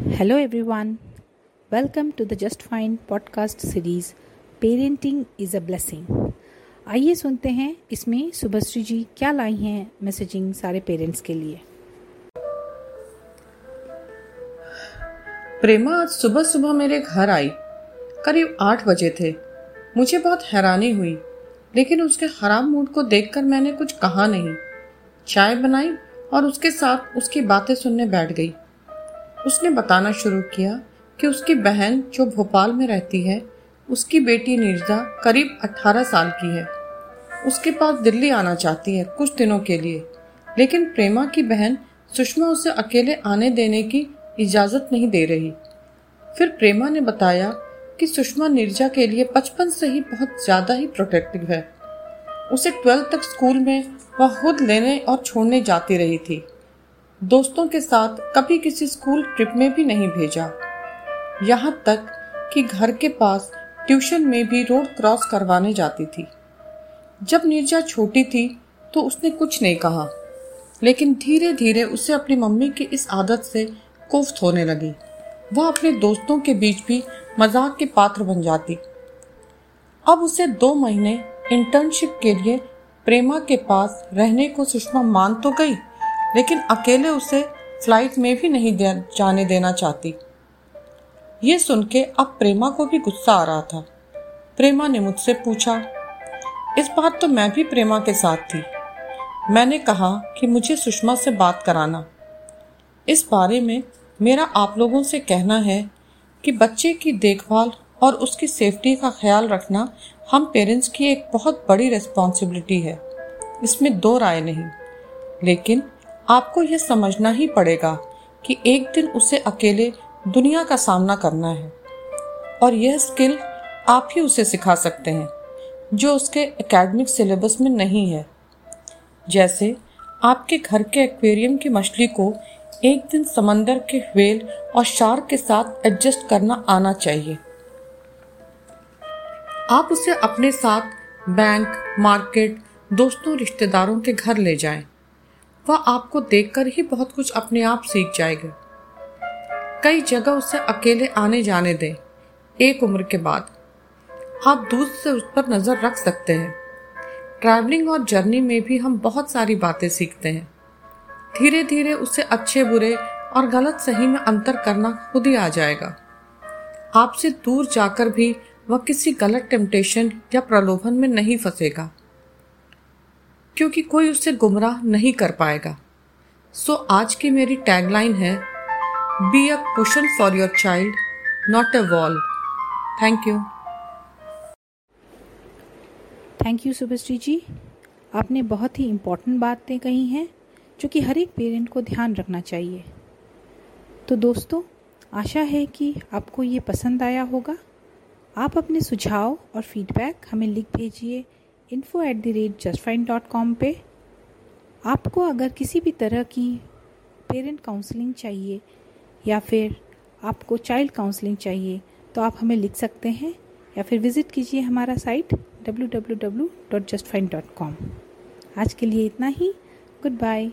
Hello, everyone. Welcome to the Just Fine podcast series parenting is a Blessing. आइए सुनते हैं इसमें सुभश्री जी क्या लाई हैं मैसेजिंग सारे पेरेंट्स के लिए। प्रेमा आज सुबह सुबह मेरे घर आई। करीब आठ बजे थे। मुझे बहुत हैरानी हुई लेकिन उसके खराब मूड को देखकर मैंने कुछ कहा नहीं। चाय बनाई और उसके साथ उसकी बातें सुनने बैठ गई। उसने बताना शुरू किया कि उसकी बहन जो भोपाल में रहती है, उसकी बेटी नीरजा करीब 18 साल की है। उसके पास दिल्ली आना चाहती है कुछ दिनों के लिए, लेकिन प्रेमा की बहन सुषमा उसे अकेले आने देने की इजाज़त नहीं दे रही। फिर प्रेमा ने बताया कि सुषमा नीरजा के लिए बचपन से ही बहुत ज़्यादा ही प्रोटेक्टिव है। उसे ट्वेल्थ तक स्कूल में वह खुद लेने और छोड़ने जाती रही थी। दोस्तों के साथ कभी किसी स्कूल ट्रिप में भी नहीं भेजा। यहाँ तक कि घर के पास ट्यूशन में भी रोड क्रॉस करवाने जाती थी। जब नीरजा छोटी थी तो उसने कुछ नहीं कहा। लेकिन धीरे धीरे उसे अपनी मम्मी की इस आदत से कोफ्त होने लगी। वह अपने दोस्तों के बीच भी मज़ाक के पात्र बन जाती। अब उसे दो महीने इंटर्नशिप के लिए प्रेमा के पास रहने को सुषमा मान तो गई। लेकिन अकेले उसे फ़्लाइट में भी नहीं दे, जाने देना चाहती। ये सुन के अब प्रेमा को भी गुस्सा आ रहा था। प्रेमा ने मुझसे पूछा इस बात तो मैं भी प्रेमा के साथ थी। मैंने कहा कि मुझे सुषमा से बात कराना। इस बारे में मेरा आप लोगों से कहना है कि बच्चे की देखभाल और उसकी सेफ्टी का ख्याल रखना हम पेरेंट्स की एक बहुत बड़ी रिस्पॉन्सिबिलिटी है। इसमें दो राय नहीं लेकिन आपको यह समझना ही पड़ेगा कि एक दिन उसे अकेले दुनिया का सामना करना है। और यह स्किल आप ही उसे सिखा सकते हैं, जो उसके एकेडमिक सिलेबस में नहीं है। जैसे आपके घर के एक्वेरियम की मछली को एक दिन समंदर के व्हेल और शार्क के साथ एडजस्ट करना आना चाहिए। आप उसे अपने साथ बैंक मार्केट दोस्तों, रिश्तेदारों के घर ले जाएँ। वह आपको देखकर ही बहुत कुछ अपने आप सीख जाएगा। कई जगह उसे अकेले आने जाने दें, एक उम्र के बाद। आप दूर से उस पर नज़र रख सकते हैं। ट्रैवलिंग और जर्नी में भी हम बहुत सारी बातें सीखते हैं। धीरे धीरे उसे अच्छे, बुरे और गलत सही में अंतर करना खुद ही आ जाएगा। आपसे दूर जाकर भी वह किसी गलत टेम्पटेशन या प्रलोभन में नहीं फंसेगा। क्योंकि कोई उसे गुमराह नहीं कर पाएगा। सो so, आज की मेरी टैगलाइन है be a cushion for your child not a wall thank you thank you Subhashree ji आपने बहुत ही इम्पोर्टेंट बातें कही हैं जो कि हर एक पेरेंट को ध्यान रखना चाहिए। तो दोस्तों आशा है कि आपको ये पसंद आया होगा। आप अपने सुझाव और फीडबैक हमें लिख भेजिए info at the rate just fine dot com पर आपको अगर किसी भी तरह की पेरेंट काउंसलिंग चाहिए या फिर आपको चाइल्ड काउंसलिंग चाहिए तो आप हमें लिख सकते हैं या फिर विज़िट कीजिए हमारा site W W W dot just fine dot com आज के लिए इतना ही। Good bye